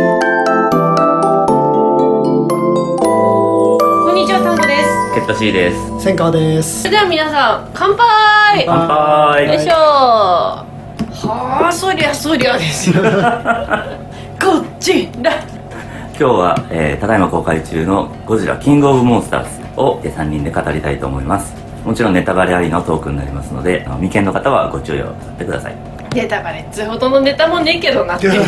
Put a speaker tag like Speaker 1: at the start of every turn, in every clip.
Speaker 1: こんにちは、タンゴです。
Speaker 2: ケット C です。
Speaker 3: 千川です。
Speaker 1: それでは皆さん、乾杯。
Speaker 2: 乾杯。
Speaker 1: よいしょ。はあ、そりゃそりゃですよ。こっちだ。
Speaker 2: 今日は、えーただいま公開中の「ゴジラキングオブモンスターズ」を3人で語りたいと思います。もちろんネタバレありのトークになりますのであの未見の方はご注意をなさってください
Speaker 1: ネタバレっつうほどのネタもねえけどなっていう。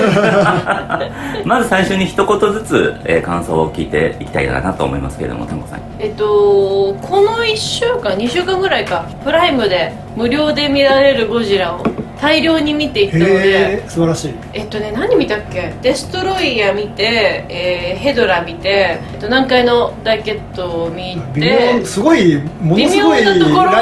Speaker 2: まず最初に一言ずつ、えー感想を聞いていきたいかなと思いますけれどもタンゴさん
Speaker 1: えっと、この1週間、2週間ぐらいか、プライムで無料で見られるゴジラを大量に見ていったので、
Speaker 3: 素晴らしい。
Speaker 1: えっとね何見たっけ？デストロイヤー見て、えーヘドラ見て、えっと、南海の大決闘を見
Speaker 3: 微
Speaker 1: て
Speaker 3: 妙すごいものすごいラ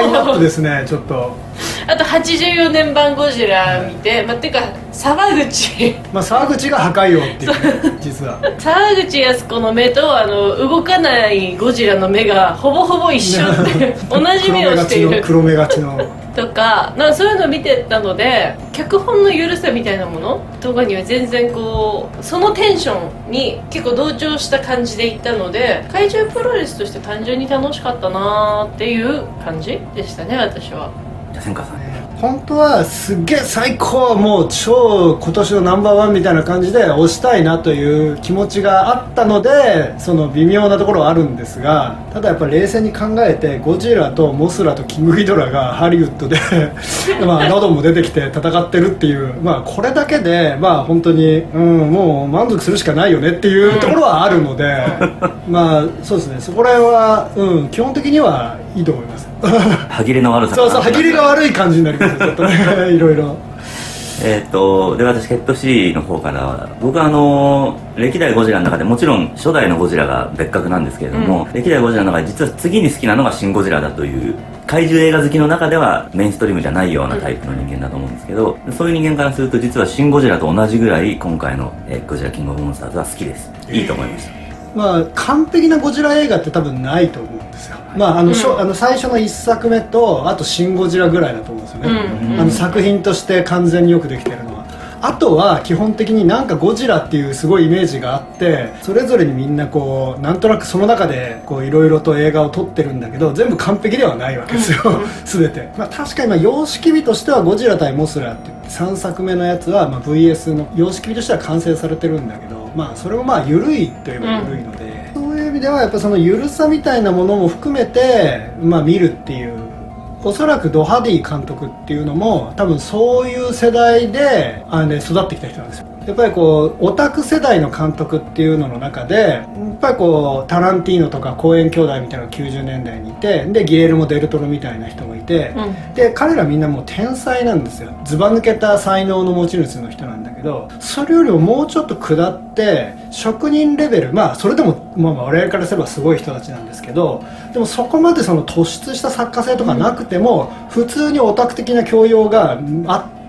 Speaker 3: インナップですねちょっと。
Speaker 1: あと84年版ゴジラ見て、まあ、てか沢口。
Speaker 3: まあ沢口が破壊王っていうね実は。
Speaker 1: 沢口靖子の目とあの動かないゴジラの目がほぼほぼ一緒って 同じ目をしている。
Speaker 3: 黒目がちの黒目がちの
Speaker 1: とかなんかそういうの見てたので脚本の緩さみたいなものとかには全然こうそのテンションに結構同調した感じでいったので怪獣プロレスとして単純に楽しかったなーっていう感じでしたね私は。
Speaker 2: じゃ千川さん。
Speaker 3: 本当はすっげえ最高もう超今年のナンバーワンみたいな感じで推したいなという気持ちがあったのでその微妙なところはあるんですがただやっぱ冷静に考えてゴジラとモスラとキングギドラがハリウッドで まあロドンも出てきて戦ってるっていうまあこれだけでまあ本当にうんもう満足するしかないよねっていうところはあるのでまあそうですね。そこら辺はうん基本的にはいいと思います。
Speaker 2: 歯切れの悪さ
Speaker 3: そうそう歯切れが悪い感じになりますよ ちょっとね。いろいろ
Speaker 2: えっ、とで私ケット C の方から僕はあの歴代ゴジラの中でもちろん初代のゴジラが別格なんですけれども、歴代ゴジラの中で実は次に好きなのがシン・ゴジラだという怪獣映画好きの中ではメインストリームじゃないようなタイプの人間だと思うんですけど、そういう人間からすると実はシン・ゴジラと同じぐらい今回の、えーゴジラキングオブモンスターズは好きです。いいと思いました、
Speaker 3: まあ完璧なゴジラ映画って多分ないと思うんですよまああの、しょあの最初の1作目とあと「シン・ゴジラ」ぐらいだと思うんですよね、
Speaker 1: うん
Speaker 3: あの作品として完全によくできてるのは。あとは基本的になんかゴジラっていうすごいイメージがあってそれぞれにみんなこうなんとなくその中でこういろいろと映画を撮ってるんだけど全部完璧ではないわけですよ、全て、まあ、確かにまあ様式美としてはゴジラ対モスラって3作目のやつはまあ VS の様式美としては完成されてるんだけどまあそれもまあ緩いといえば緩いので、ではやっぱその緩さみたいなものも含めてまあ見るっていうおそらくドハディ監督っていうのも多分そういう世代であの、ね、育ってきた人なんですよ。やっぱりこうオタク世代の監督っていうのの中でやっぱりこうタランティーノとかコーエン兄弟みたいなのが90年代にいてでギエルモ・デルトロみたいな人もいて、
Speaker 1: うん。
Speaker 3: で彼らみんなもう天才なんですよ。ずば抜けた才能の持ち主の人なんだけどそれよりももうちょっと下って職人レベルまあそれでも、まあ、まあ我々からすればすごい人たちなんですけどでもそこまでその突出した作家性とかなくても、普通にオタク的な教養があって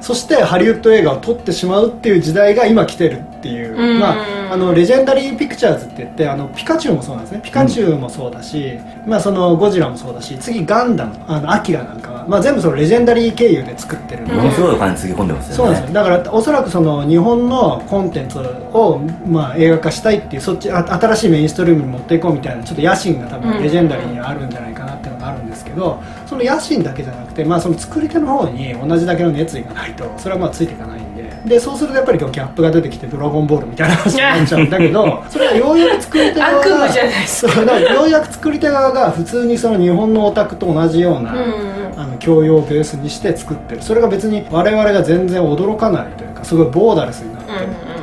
Speaker 3: そしてハリウッド映画を撮ってしまうっていう時代が今来てるっていう、
Speaker 1: うん。
Speaker 3: まあ、あのレジェンダリー・ピクチャーズって言ってあのピカチュウもそうなんですね。ピカチュウもそうだし、まあ、そのゴジラもそうだし次ガンダムあのアキラなんかは、まあ、全部そのレジェンダリー経由で作ってる
Speaker 2: ものすごいお金つぎ込んでますよね。
Speaker 3: そうなんですよ。だからおそらくその日本のコンテンツを、まあ、映画化したいっていうそっちあ新しいメインストリームに持っていこうみたいなちょっと野心が多
Speaker 1: うん。
Speaker 3: 分レジェンダリーにはあるんじゃないかなっていうのがあるんですけどその野心だけじゃなくて、まあ、その作り手の方に同じだけの熱意がないとそれはまあついていかない。んででそうするとやっぱりギャップが出てきて「ドラゴンボール」みたいな話になっちゃうんだけど それはようやく作り手側がようやく作り手側が普通にその日本のオタクと同じような、
Speaker 1: うんうん
Speaker 3: あの教養をベースにして作ってる。それが別に我々が全然驚かないというかすごいボーダレスになってる。っていう部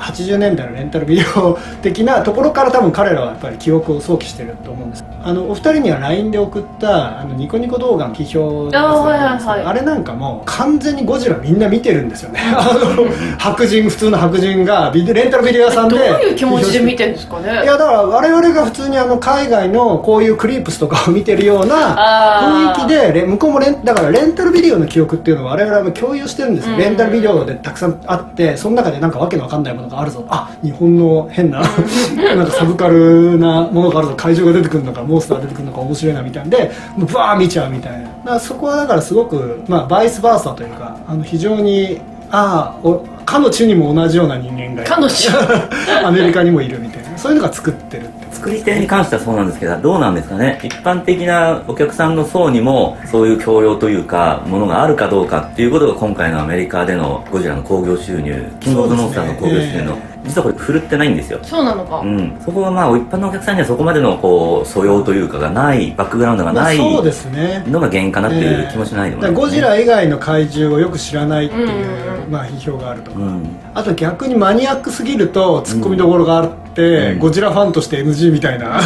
Speaker 3: 80年代のレンタルビデオ的なところから多分彼らはやっぱり記憶を想起してると思うんです。あのお二人には LINE で送ったあのニコニコ動画の批評
Speaker 1: あはいはいはい。
Speaker 3: あれなんかも完全にゴジラみんな見てるんですよね。あの白人普通の白人がビデレンタルビデオ屋さんで
Speaker 1: どういう気持ちで見てるんですかね？
Speaker 3: いやだから我々が普通にあの海外のこういうクリープスとかを見てるような雰囲気でレ向こうもレンだからレンタルビデオの記憶っていうのを我々は共有してるんですよ、
Speaker 1: うん。
Speaker 3: レンタルビデオでたくさんあってその中でなんかわけのわかんないものがあるぞあ日本の変な なんかサブカルなものがあるぞ。怪獣が出てくるのかモンスター出てくるのか面白いなみたいな。んでもうバー見ちゃうみたいな。だからそこはだからすごく、まあ、バイスバーサというかあの非常にああおかの地にも同じような人間がいる。
Speaker 1: かの地
Speaker 3: アメリカにもいるみたいな。そういうのが作ってる
Speaker 2: 作り手に関してはそうなんですけどどうなんですかね。一般的なお客さんの層にもそういう教養というかものがあるかどうかっていうことが今回のアメリカでのゴジラの興行収入キングオブモンスターの興行収入の、実はこれ振るってないんですよ。
Speaker 1: そうなのか、
Speaker 2: うん、そこがまあ一般のお客さんにはそこまでのこう素養というかがないバックグラウンドが
Speaker 3: まあ
Speaker 2: ない
Speaker 3: そうですね。
Speaker 2: のが原因かなっていう気もしないでもない
Speaker 3: だからゴジラ以外の怪獣をよく知らないっていう、
Speaker 1: うん
Speaker 3: まあ、批評があるとか、
Speaker 2: うん。
Speaker 3: あと逆にマニアックすぎるとツッコミどころがあって、
Speaker 2: うん。
Speaker 3: ゴジラファンとして NG みたいな、あ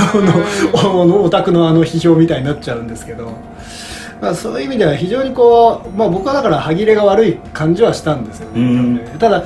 Speaker 3: のおオタクのあの批評みたいになっちゃうんですけど、まあ、そういう意味では非常にこう、まあ、僕はだから歯切れが悪い感じはしたんですよね、
Speaker 2: うん。
Speaker 3: ただ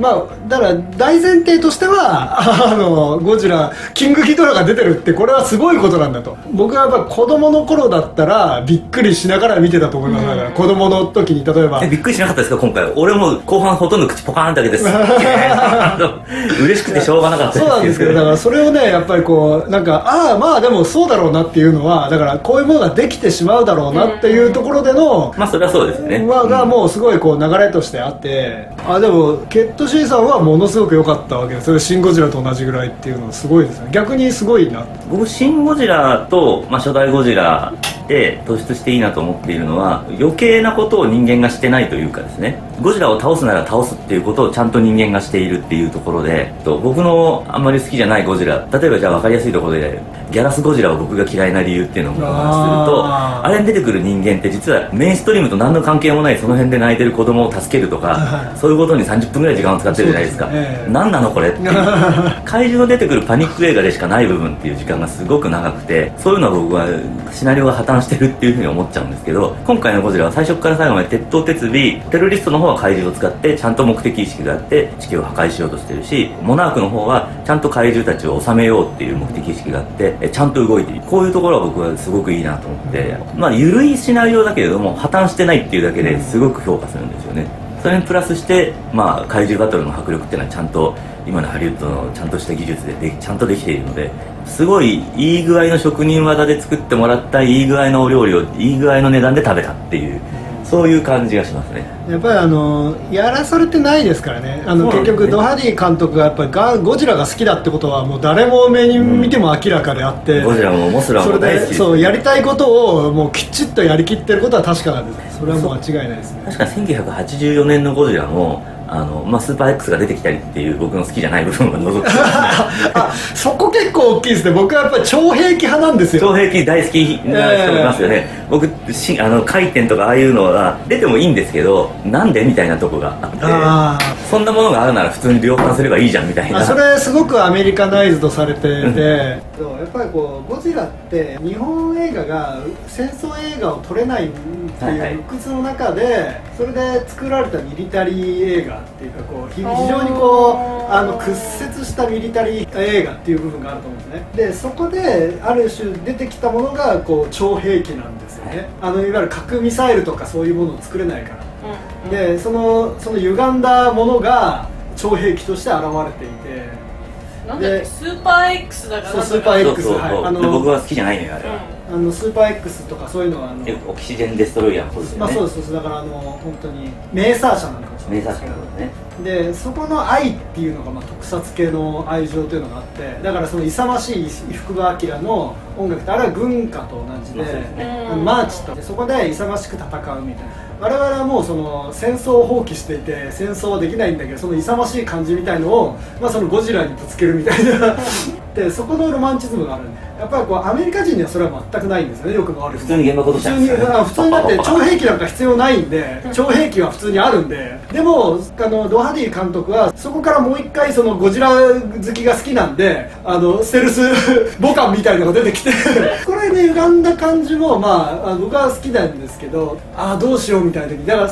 Speaker 3: まあ、だから大前提としては あのゴジラキングギドラが出てるってこれはすごいことなんだと。僕はやっぱ子供の頃だったらびっくりしながら見てたと思います、だから子供の時に例えば。
Speaker 2: えびっくりしなかったですか今回俺も後半ほとんど口ポカーンって開けてす。嬉しくてしょうがなかった
Speaker 3: そうなんですけどだからそれをねやっぱりこうなんかああまあでもそうだろうなっていうのはだからこういうものができてしまうだろうなっていうところでの、
Speaker 2: まあそれはそうですね
Speaker 3: まあがもうすごいこう流れとしてあってあでもケッシーさんはものすごく良かったわけでそれシン・ゴジラと同じぐらいっていうのはすごいですね。逆にすごいな。
Speaker 2: 僕シン・ゴジラと、まあ、初代ゴジラで突出していいなと思っているのは余計なことを人間がしてないというかですね。ゴジラを倒すなら倒すっていうことをちゃんと人間がしているっていうところで僕のあんまり好きじゃないゴジラ。例えばじゃあ分かりやすいところでギャラスゴジラを僕が嫌いな理由っていうのをお話しすると
Speaker 3: あ
Speaker 2: れに出てくる人間って実はメインストリームと何の関係もないその辺で泣いてる子供を助けるとかそういうことに30分ぐらい時間を使ってるじゃないですか。
Speaker 3: すね
Speaker 2: 何なのこれって。怪獣の出てくるパニック映画でしかない部分っていう時間がすごく長くてそういうのは僕はシナリオが破綻してるっていうふうに思っちゃうんですけど今回のゴジラは最初から最後まで鉄頭鉄尾テロリストの方は怪獣を使ってちゃんと目的意識があって地球を破壊しようとしてるしモナークの方はちゃんと怪獣たちを収めようっていう目的意識があってえちゃんと動いているこういうところは僕はすごくいいなと思ってまあ緩いシナリオだけれども破綻してないっていうだけですごく評価するんですよね。それにプラスして、まあ、怪獣バトルの迫力っていうのはちゃんと今のハリウッドのちゃんとした技術ででちゃんとできているのですごいいい具合の職人技で作ってもらったいい具合のお料理をいい具合の値段で食べたっていうそういう感じがしますね。
Speaker 3: やっぱりあのやらされてないですからね。あの
Speaker 2: ね。
Speaker 3: 結局ドハディ監督がやっぱりガゴジラが好きだってことはもう誰も目に見ても明らかであって、
Speaker 2: ゴジラもモスラも大好き
Speaker 3: そうやりたいことをもうきちっとやりきってることは確かなんですそれはもう間違いないですね。
Speaker 2: 確か1984年のゴジラもあの、まあ、スーパー X が出てきたりっていう僕の好きじゃない部分を除くと
Speaker 3: あそこ結構大きいですね。僕はやっぱり超兵器派なんですよ。
Speaker 2: 超兵器大好きな人いますよね、僕しあの回転とかああいうのは出てもいいんですけどなんでみたいなとこがあって
Speaker 3: あ
Speaker 2: そんなものがあるなら普通に量販すればいいじゃんみたいな。
Speaker 3: あそれすごくアメリカナイズドされててやっぱりこうゴジラって日本映画が戦争映画を撮れないって
Speaker 2: はい。
Speaker 3: う鬱屈の中でそれで作られたミリタリー映画っていうかこうひ非常にこうあの屈折したミリタリー映画っていう部分があると思うんですね。でそこである種出てきたものがこう超兵器なんですよね。あのいわゆる核ミサイルとかそういうものを作れないから。
Speaker 1: うん
Speaker 3: でそのその歪んだものが超兵器として現れていて。
Speaker 1: なんだっけ？
Speaker 3: で
Speaker 1: スーパー X だから
Speaker 3: そうスーパー
Speaker 2: そう
Speaker 3: X
Speaker 2: そうそう、
Speaker 3: はい。あの
Speaker 2: で僕は好きじゃないのよあれは、
Speaker 3: あのスーパー X とかそういうのはあの、
Speaker 2: でオキシジェンデストロイヤーね、
Speaker 3: まあそうです。だからあの本当にメーサー車なんかもそう
Speaker 2: 名
Speaker 3: ですけど
Speaker 2: 作者ですね。
Speaker 3: でそこの愛っていうのが、まあ、特撮系の愛情というのがあってだからその勇ましい伊福部昭の音楽ってあれは軍歌と同じで、
Speaker 2: ね。
Speaker 3: あのマーチとそこで勇ましく戦うみたいな。我々はもうその戦争を放棄していて戦争はできないんだけどその勇ましい感じみたいのを、まあ、そのゴジラにぶつけるみたいな。でそこのロマンチズムがあるんでやっぱりこうアメリカ人にはそれは全くないんですよねよくも悪くも。
Speaker 2: 普通に現場落とし
Speaker 3: 普通に普通にだって 超兵器なんか必要ないんで超兵器は普通にあるんででもあのドハディ監督はそこからもう一回そのゴジラ好きが好きなんであのステルスボカンみたいなのが出てきて これね歪んだ感じもまああ僕は好きなんですけどああどうしようみたいな時だから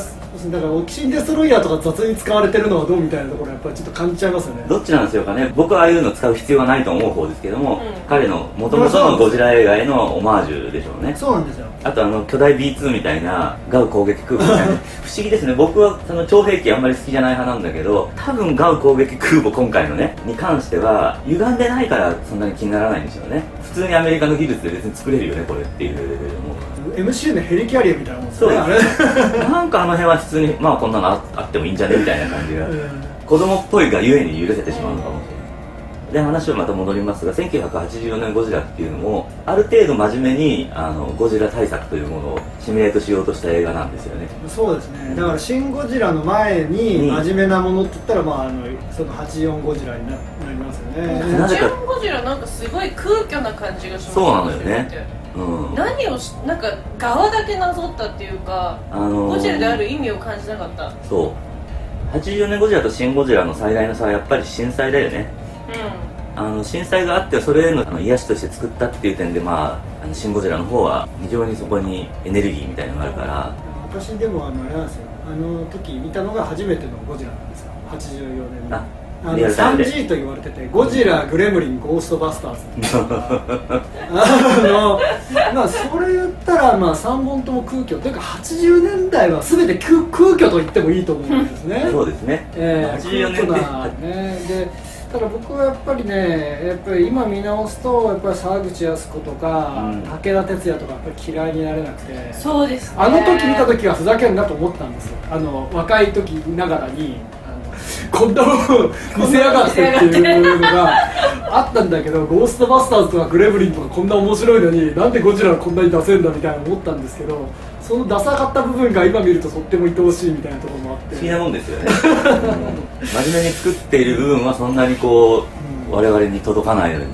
Speaker 3: だからオキシンデストロイヤーとか雑に使われてるのはどうみたいなところやっぱりちょっと感じちゃいますよね。
Speaker 2: どっちなんでしょうかね。僕はああいうの使う必要はないと思う方ですけども、
Speaker 1: うん
Speaker 2: 彼の元々のゴジラ映画へのオマージュでしょうね。
Speaker 3: そうなんですよ
Speaker 2: あとあの巨大 B2 みたいなガウ攻撃空母みたいな。不思議ですね。僕はその超兵器あんまり好きじゃない派なんだけど多分ガウ攻撃空母今回のねに関しては歪んでないからそんなに気にならないんですよね。普通にアメリカの技術で別に作れるよねこれっていうレベルでも
Speaker 3: MCU のヘリキャリアみたいなもんです
Speaker 2: そう。
Speaker 3: ねあれ
Speaker 2: なんかあの辺は普通にまあこんなのああってもいいんじゃねみたいな感じが。子供っぽいがゆえに許せてしまうのかもしれないで話はまた戻りますが1984年ゴジラっていうのもある程度真面目にあのゴジラ対策というものをシミュレートしようとした映画なんですよね。
Speaker 3: そうですね。だから「シン・ゴジラ」の前に
Speaker 2: うん。
Speaker 3: 真面目なものって言ったら、まあ、あのその84ゴジラにななりますよね。
Speaker 2: なぜか。
Speaker 1: ジャンゴジラなんかすごい空虚な感じがします
Speaker 2: そうなのよね。うん。
Speaker 1: 何をしなんか側だけなぞったっていうか
Speaker 2: あのー。
Speaker 1: ゴジラである意味を感じなかった。
Speaker 2: そう。80年ゴジラとシン・ゴジラの最大の差はやっぱり震災だよね。
Speaker 1: う
Speaker 2: あの震災があってそれへのあの癒しとして作ったっていう点でまああのシン・ゴジラの方は非常にそこにエネルギーみたいなのがあるから。
Speaker 3: 私でもあのあれなんですよあの時見たのが初めてのゴジラなんですよ84年の
Speaker 2: あ
Speaker 3: あの
Speaker 2: リアルタイムで
Speaker 3: 3G と言われててゴジラグレムリンゴーストバスターズあのまあそれ言ったらまあ3本とも空虚というか80年代は全て空空虚と言ってもいいと思うんですね
Speaker 2: そうですね、
Speaker 3: えー、
Speaker 2: 84年
Speaker 3: 空虚なねでただ僕はやっぱりねやっぱり今見直すとやっぱり沢口靖子とか、
Speaker 2: うん。
Speaker 3: 武田鉄矢とかやっぱり嫌いになれなくて
Speaker 1: んそうですね。
Speaker 3: あの時見た時はふざけんなと思ったんですよ。あの若い時ながらにあのこんなもん見せやがってっていうのが あったんだけどゴーストバスターズとかグレムリンとかこんな面白いのになんでゴジラこんなに出せるんだみたいな思ったんですけどそのダサかった部分が今見るととっても愛おしいみたいなところもあって。
Speaker 2: 不思議なもんですよね、うん。真面目に作っている部分はそんなにこう、我々に届かないのに。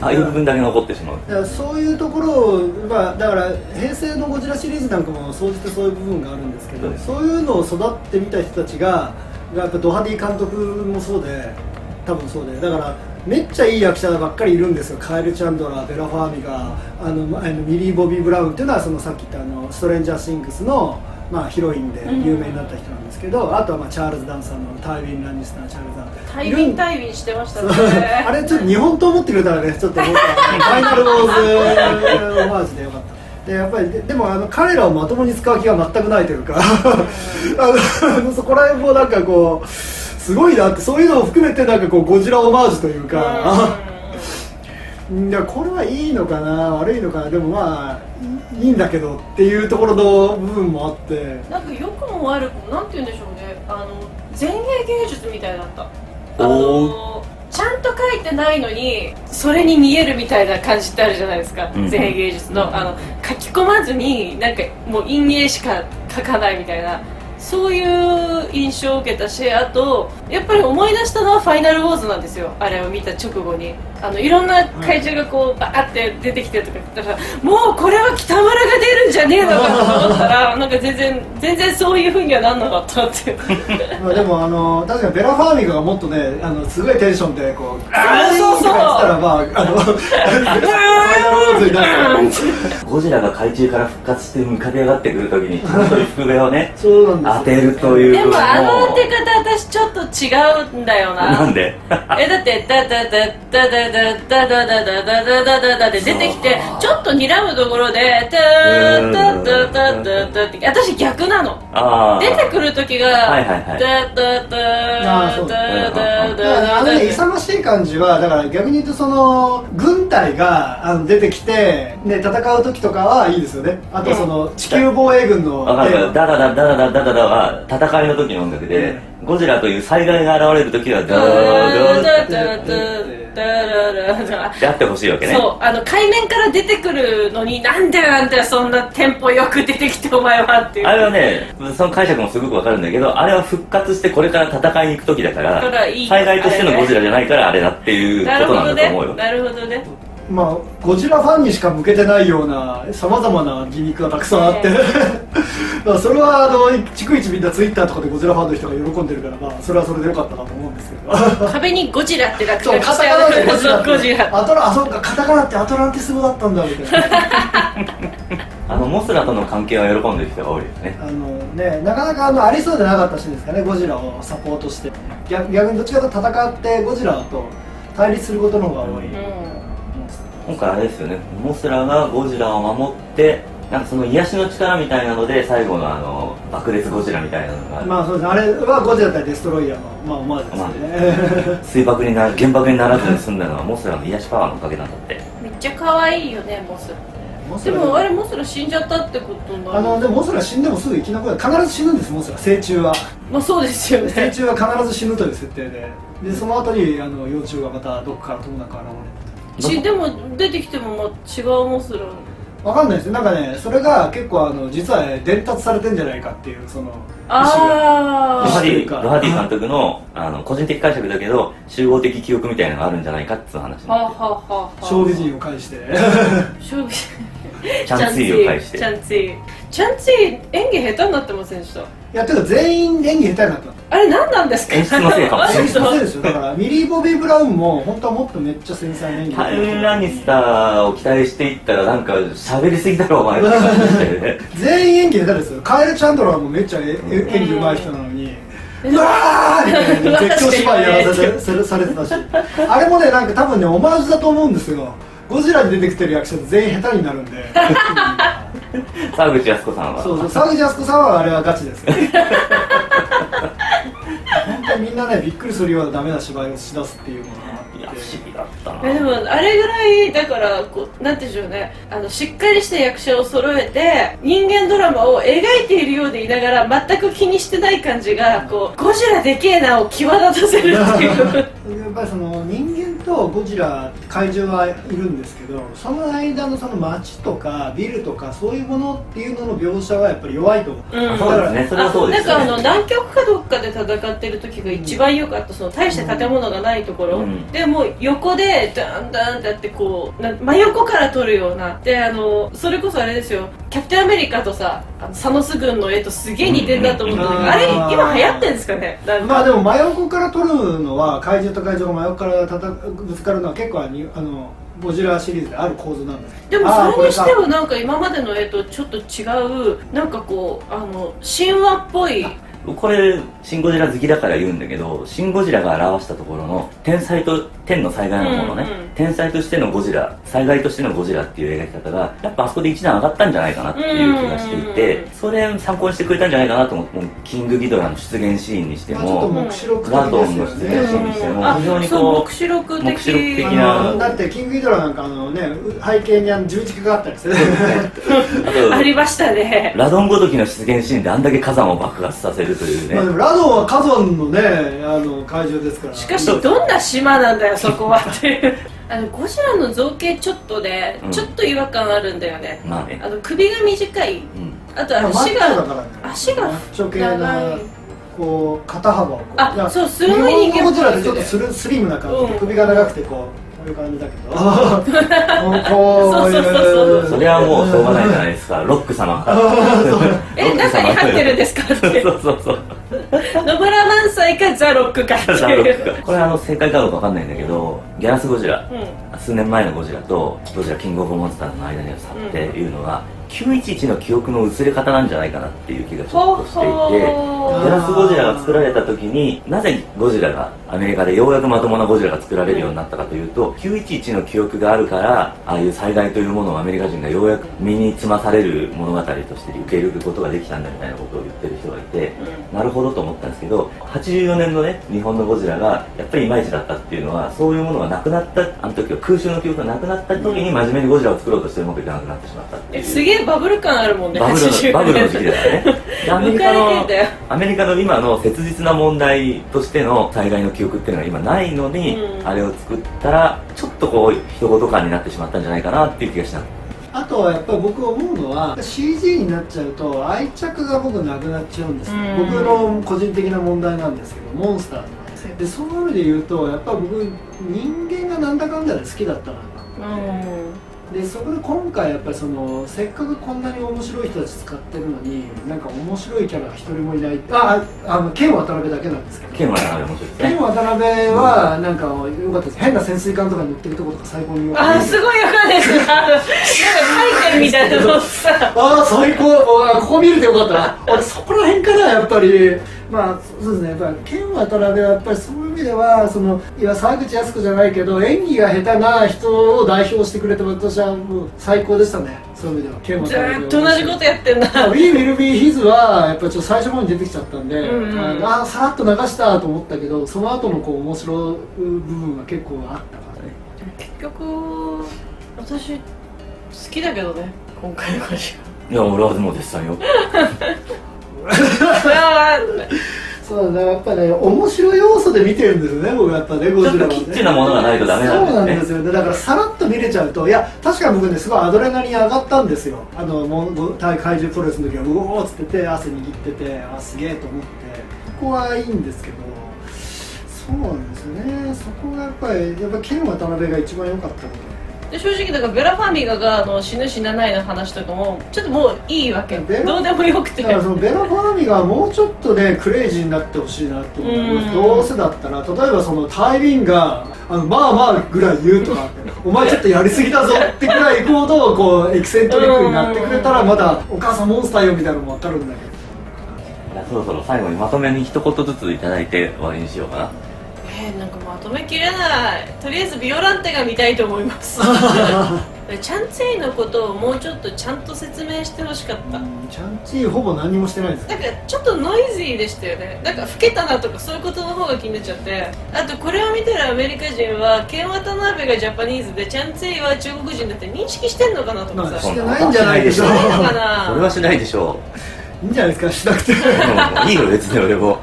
Speaker 2: ああいう部分だけ残ってしまう。
Speaker 3: だからそういうところを、まあ、だから平成のゴジラシリーズなんかも総じてそういう部分があるんですけど
Speaker 2: そう
Speaker 3: いうのを育ってみた人たちがやっぱドハティ監督もそうで多分そうでだからめっちゃいい役者ばっかりいるんですよ。カイル・チャンドラーベラ・ファーミガあのあのミリー・ボビー・ブラウンっていうのはそのさっき言ったあのストレンジャー・シングスの、まあ、ヒロインで有名になった人なんですけど、あとはまあチャールズ・ダンスあのタイウィン・ラニスターチャールズ・ダン
Speaker 1: スイビンタイビンしてましたね。
Speaker 3: あれちょっと日本刀持ってくれたらねちょっと僕は。ファイナルウォーズ。オマージュでよかった。でやっぱりででもあの彼らをまともに使う気が全くないというか。あのそこら辺もなんかこうすごいなってそういうのを含めてなんかこうゴジラオマージュというか。いやこれはいいのかな悪いのかなでもまあいいいんだけどっていうところの部分もあって。
Speaker 1: なんか良くも悪くもなんて言うんでしょうね。あの前衛芸術みたいだった。あ
Speaker 2: お
Speaker 1: のちゃんと書いてないのにそれに見えるみたいな感じってあるじゃないですか、
Speaker 2: うん。
Speaker 1: 前衛芸術の。あの書き込まずになんかもう陰影しか書かないみたいなそういう印象を受けたシェアとやっぱり思い出したのは「ファイナルウォーズ」なんですよ。あれを見た直後に。あのいろんな怪獣がこうバーって出てきてとか言ったらもうこれは北村が出るんじゃねえのかと思ったら なんか全然全然そういうふうにはなんなかったっていう。
Speaker 3: まあでもあの確かにベラ・ファーミガがもっとねあのすごいテンションでこう
Speaker 1: あーそうそう。
Speaker 3: とか言ってたらまああのファイナルウォーズになる
Speaker 2: ゴジラが海中から復活して浮かび上がってくるときにちゃんと服部をね 当てるという
Speaker 1: でもあの当て
Speaker 2: も
Speaker 1: 方私ちょっと違うんだよ
Speaker 2: う
Speaker 1: な。
Speaker 2: なんで？
Speaker 1: えだってダダダダダダダダダダダダダダダって出てきてちょっと睨むところでダダダダダダって私逆なの。
Speaker 2: ああ
Speaker 1: 出てくる時がダダダダダ
Speaker 3: だから
Speaker 1: ダ
Speaker 3: あのね
Speaker 1: ダ
Speaker 3: 勇ましい感じはだから逆に言うとその軍隊があの出てきて、ね、戦う時とかはいいですよね。あとその地球防衛軍の
Speaker 2: わかるダダダダダダダダは戦いの時の音楽で、ゴジラという災害が現れる時はダ
Speaker 1: ダ
Speaker 2: ーダ
Speaker 1: ダダダダダダ
Speaker 2: であってほしいわけね。
Speaker 1: そうあの海面から出てくるのになんでなんでそんなテンポよく出てきてお前はっていう。
Speaker 2: あれはねその解釈もすごくわかるんだけどあれは復活してこれから戦いに行く時だから
Speaker 1: だからいい
Speaker 2: 災害としてのゴジラじゃないからあれだっていうことなんだと思うよ。
Speaker 1: なるほどね
Speaker 3: まあゴジラファンにしか向けてないようなさまざまなギミックがたくさんあって、
Speaker 1: ね
Speaker 3: まあそれはあの逐一みんなツイッターとかでゴジラファンの人が喜んでるからまあそれはそれでよかったなと思うんですけど。
Speaker 1: 壁にゴジラって落書
Speaker 3: そうカタ
Speaker 1: きしてあ
Speaker 3: カナでゴ
Speaker 1: る
Speaker 3: ジラ。
Speaker 1: ゴジラ。
Speaker 3: アトラあそうかカタカナってアトランティス語だったんだみたいな。
Speaker 2: あのモスラとの関係は喜んでる人が多いですね。
Speaker 3: あのねなかなかあのありそうでなかったしですかねゴジラをサポートして。逆逆にどっちかというと戦ってゴジラと対立することの方が多い、
Speaker 1: うん
Speaker 2: 今回あれですよね。モスラがゴジラを守ってなんかその癒しの力みたいなので最後のあの爆裂ゴジラみたいなのが、
Speaker 3: まあそうですね。あれはゴジラ対デストロイヤーのまあオマージュですよね
Speaker 2: 水爆にな原爆にならずに済んだのはモスラの癒しパワーのおかげなんだって。
Speaker 1: めっちゃ可愛いよねモス。
Speaker 3: ラ
Speaker 1: でもあれモスラ死んじゃったってことな
Speaker 3: あのでもモスラ死んでもすぐ生き残る。必ず死ぬんですモスラ。成虫は。
Speaker 1: まあそうですよ
Speaker 3: 成
Speaker 1: ね
Speaker 3: 虫は必ず死ぬという設定で。でその後にあの幼虫がまたどこからともなく現れる
Speaker 1: しでも出てきてもまあ違うモスラ
Speaker 3: わかんないですなんかねそれが結構あの実は伝達されてんじゃないかっていうその
Speaker 1: ああ
Speaker 2: ロハディ
Speaker 3: か
Speaker 2: ロハディ監督のあの個人的解釈だけど集合的記憶みたいなのがあるんじゃないかっていう話
Speaker 1: はあはあはあはあ。
Speaker 3: 勝利人を介して。
Speaker 1: 勝負
Speaker 2: チャンツイを介して。
Speaker 1: チャンツイチャンツイ演技下手になってませんでした？
Speaker 3: いやてか全員演技下手になった
Speaker 1: あれ何なんですか？
Speaker 2: 演出のせいかもしれない。
Speaker 3: 演出のせいですよ。だからミリー・ボビー・ブラウンも本当はもっとめっちゃ繊細な演技
Speaker 2: タイムラニスターを期待してい。ったらなんか喋りすぎだろお前
Speaker 3: 全員演技下手ですよ。カエル・チャンドラーもめっちゃええ演技上手い人なのに。うわーみたいな絶叫芝居やらせてされされてたし。あれもねなんか多分ねオマージュだと思うんですよゴジラに出てきてる役者全員下手になるんで。
Speaker 2: 沢口靖子さんは。
Speaker 3: そうそう沢口靖子さんはあれはガチですよ。本当にみんなねびっくりするようなダメな芝居をしだすっていうものがあって。
Speaker 2: いや不思議だったな。
Speaker 1: えでもあれぐらいだからこうなんていうんでしょうねあのしっかりした役者を揃えて人間ドラマを描いているようでいながら全く気にしてない感じがこうゴジラでけえなを際立たせるっていう。
Speaker 3: やっぱりその人間とゴジラ怪獣はいるんですけどその間のその街とかビルとかそういうものっていうのの描写はやっぱり弱いと思う、
Speaker 1: うん。
Speaker 2: そうですね。それはそうですよね。
Speaker 1: なんかあの南極かどっかで戦ってる時が一番良かったその大した建物がないところ、
Speaker 2: うん。
Speaker 1: でもう横でダンダンってやってこうな真横から撮るような。であのそれこそあれですよ。キャプテンアメリカとさあのサノス軍の絵とすげえ似てんだと思ったんだけど、
Speaker 3: うん。
Speaker 1: あれ今流行ってんですかね？
Speaker 3: まあでも真横から撮るのは怪獣と怪獣が真横からたたぶつかるのは結構あにあのゴジラシリーズである構図なんです
Speaker 1: でもそれにしてはなんか今までの絵とちょっと違うなんかこうあの神話っぽい
Speaker 2: これシン・ゴジラ好きだから言うんだけどシン・ゴジラが表したところの天才と天の災害のものね、
Speaker 1: うんうん。
Speaker 2: 天才としてのゴジラ災害としてのゴジラっていう描き方がやっぱあそこで一段上がったんじゃないかなっていう気がしていて、
Speaker 1: うん
Speaker 2: それ参考にしてくれたんじゃないかなと思ってもうキングギドラの出現シーンにして
Speaker 3: まあ、ちょっと
Speaker 2: も、
Speaker 3: 黙示録的
Speaker 2: ガトンの
Speaker 3: ですよ
Speaker 2: 出現シーン
Speaker 3: ね
Speaker 2: にしても
Speaker 1: あ
Speaker 2: 非常に
Speaker 1: そう
Speaker 2: こ
Speaker 1: 黙示録的。
Speaker 2: 的
Speaker 3: あ
Speaker 2: な
Speaker 3: のだってキングギドラなんかあのね背景にあの十字架があったりする。
Speaker 2: うあと
Speaker 1: ありましたね。
Speaker 2: ラドンごときの出現シーンであんだけ火山を爆発させるというね、
Speaker 3: まあラドンは火山のねあの怪獣ですから。
Speaker 1: しかしどんな島なんだよそこは。っていうあのゴジラの造形ちょっとで、
Speaker 2: うん。
Speaker 1: ちょっと違和感あるんだよね。
Speaker 2: まあね。
Speaker 1: あの首が短い。
Speaker 2: うん。
Speaker 1: あと足が
Speaker 3: からね。
Speaker 1: 足が長
Speaker 3: ないこう肩幅をこう。
Speaker 1: あそうすごい人間
Speaker 3: ゴジラってちょっとスルスリムな感じで、
Speaker 1: うん。
Speaker 3: 首が長くてこうこういう感じだけど。
Speaker 1: そうそうそう
Speaker 2: それはもうしょうがないじゃないですか。ロック様。が
Speaker 1: え中に入ってるんですかって。
Speaker 2: そうそうそう
Speaker 1: 野村萬斎かザ・ロックかっていう。
Speaker 2: ッ クこれあの正解かどうかわかんないんだけどギャラスゴジラ。
Speaker 1: うん。
Speaker 2: 数年前のゴジラとゴジラキングオブモンスターズの間にあっていうのが、911の記憶の薄れ方なんじゃないかなっていう気がちょっとしていて
Speaker 1: ほうほう。
Speaker 2: ギャラスゴジラが作られた時になぜゴジラがアメリカでようやくまともなゴジラが作られるようになったかというと911の記憶があるからああいう災害というものをアメリカ人がようやく身につまされる物語として受け入れることができたんだみたいなことを言ってる人がいて、なるほどと思ったんですけど84年のね日本のゴジラがやっぱりいまいちだったっていうのはそういうものがなくなったあの時は空襲の記憶がなくなった時に真面目にゴジラを作ろうとしてうまくいかなくなってしまったっていう
Speaker 1: バブル感あるもんね
Speaker 2: バブルのバブルの時期だからね。で アメリカのアメリカの今の切実な問題としての災害の記憶っていうのが今ないのに、
Speaker 1: うん。
Speaker 2: あれを作ったらちょっとこう人事感になってしまったんじゃないかなっていう気がした
Speaker 3: あとはやっぱり僕思うのは CG になっちゃうと愛着が僕なくなっちゃうんです。よ、
Speaker 1: うん。
Speaker 3: 僕の個人的な問題なんですけどモンスターズなんですよでその意味で言うとやっぱ僕人間がなんだかんだで好きだったな。
Speaker 1: うん
Speaker 3: でそこで今回やっぱりそのせっかくこんなに面白い人たち使ってるのになんか面白いキャラが一人もいないああの剣渡辺だけなんですけど。
Speaker 2: 剣はなかなか面白いですね。
Speaker 3: 剣渡辺はなんか良かったです。変な潜水艦とかに乗ってるとことか最高に良かった。
Speaker 1: あすごいよかったです。なんか書いてるみたいなのさ。
Speaker 3: ああ最高。あここ見れてよかった。な俺そこら辺からやっぱりまあそうですね。やっぱり剣渡辺はやっぱりそういう意味ではそのいや沢口靖子じゃないけど演技が下手な人を代表してくれて私はもう最高でしたね。そういう意味では。剣
Speaker 1: ず
Speaker 3: 渡辺
Speaker 1: ーっと同じことやってんな
Speaker 3: ウィー・ウィル・ビー・ヒズはやっぱりちょっと最初の方に出てきちゃったんで、
Speaker 1: うんうん
Speaker 3: ああさらっと流したと思ったけどその後のこう面白い部分が結構あったからね。
Speaker 1: 結局私好きだけどね。今回のゴジ
Speaker 2: いや俺はもう絶賛よ。
Speaker 1: ラ
Speaker 3: そうだやっぱね面白い要素で見てるんですよね僕やっぱねゴジラはね。
Speaker 2: ちょっとキッチンなものがないとダメなんです
Speaker 3: そう
Speaker 2: ね
Speaker 3: なんですよ。ねだからさらっと見れちゃうといや確かに僕ねすごいアドレナリン上がったんですよ。あのもうご怪獣プロレスの時はうおーっつってて汗握っててあすげえと思って。ここはいいんですけどそうなんですよね。そこがやっぱりやっぱケン渡辺が一番良かったので
Speaker 1: で正直だからベラファミガがあの死ぬ死なないの話とかもちょっともういいわけどうでもよくて。
Speaker 3: だからそのベラファーミがもうちょっとねクレイジーになってほしいなって思います
Speaker 1: うん。
Speaker 3: どうせだったら例えばそのタイミンがあのまあまあぐらい言うとかってお前ちょっとやりすぎだぞってぐらい行こうとこうエキセントリックになってくれたらまだお母さんモンスターよみたいなのも分かるんだけど。
Speaker 2: そろそろ最後にまとめに一言ずついただいて終わりにしようかな
Speaker 1: えー、なんかまとめきれない。とりあえずビオランテが見たいと思います。チャンツェイのことをもうちょっとちゃんと説明してほしかった。
Speaker 3: ちゃんちほぼ何もしてないです。
Speaker 1: なんかちょっとノイズイでしたよね。なんか老けたなとかそういうことの方が気になっちゃって。あとこれを見てるアメリカ人はケンワタナベがジャパニーズでチャンツェイは中国人だって認識してんのかなとかさ。
Speaker 3: してないんじゃないでしょう。
Speaker 1: してないのかな。
Speaker 2: それはしないでしょ
Speaker 3: いいんじゃないですかしなくて。
Speaker 2: いいよ別に俺も。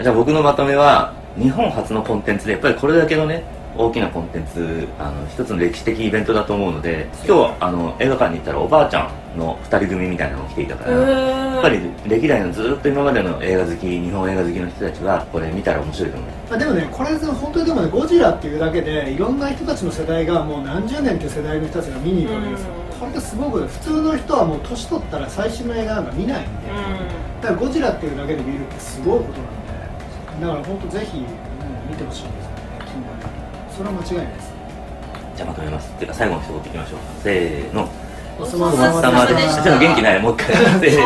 Speaker 2: じゃあ僕のまとめは日本初のコンテンツでやっぱりこれだけのね大きなコンテンツあの一つの歴史的イベントだと思うので今日あの映画館に行ったらおばあちゃんの2人組みたいなのが来ていたから、やっぱり歴代のずっと今までの映画好き日本映画好きの人たちはこれ見たら面白いと思う。
Speaker 3: まあでもねこれ本当にでもねゴジラっていうだけでいろんな人たちの世代がもう何十年っていう世代の人たちが見に行くわけですよ。
Speaker 1: うん。
Speaker 3: これがすごく普通の人はもう年取ったら最新の映画なんか見ないんで。だからゴジラっていうだけで見るってすごいことなんでだから本当ぜひ、うん見てほしいですよねそれは間違いないです。
Speaker 2: じゃあまとめますっていうか最後の一言いきましょう。せーの。
Speaker 3: お
Speaker 1: 疲れ
Speaker 2: お疲れ様でしたちょっと元気ないもう一回せ
Speaker 1: ー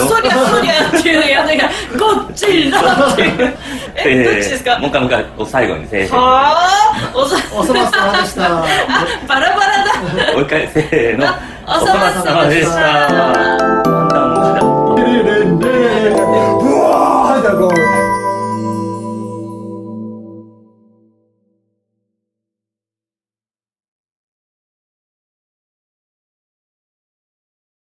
Speaker 2: の
Speaker 1: そりゃそりゃっていうのやだがゴッチラっていうえどっちです。か
Speaker 2: もう一回もう一回お最後にせーの
Speaker 1: はあおさ
Speaker 3: お粗末様でした
Speaker 1: バラバラだ
Speaker 2: もう一回せーの
Speaker 1: お粗末様でした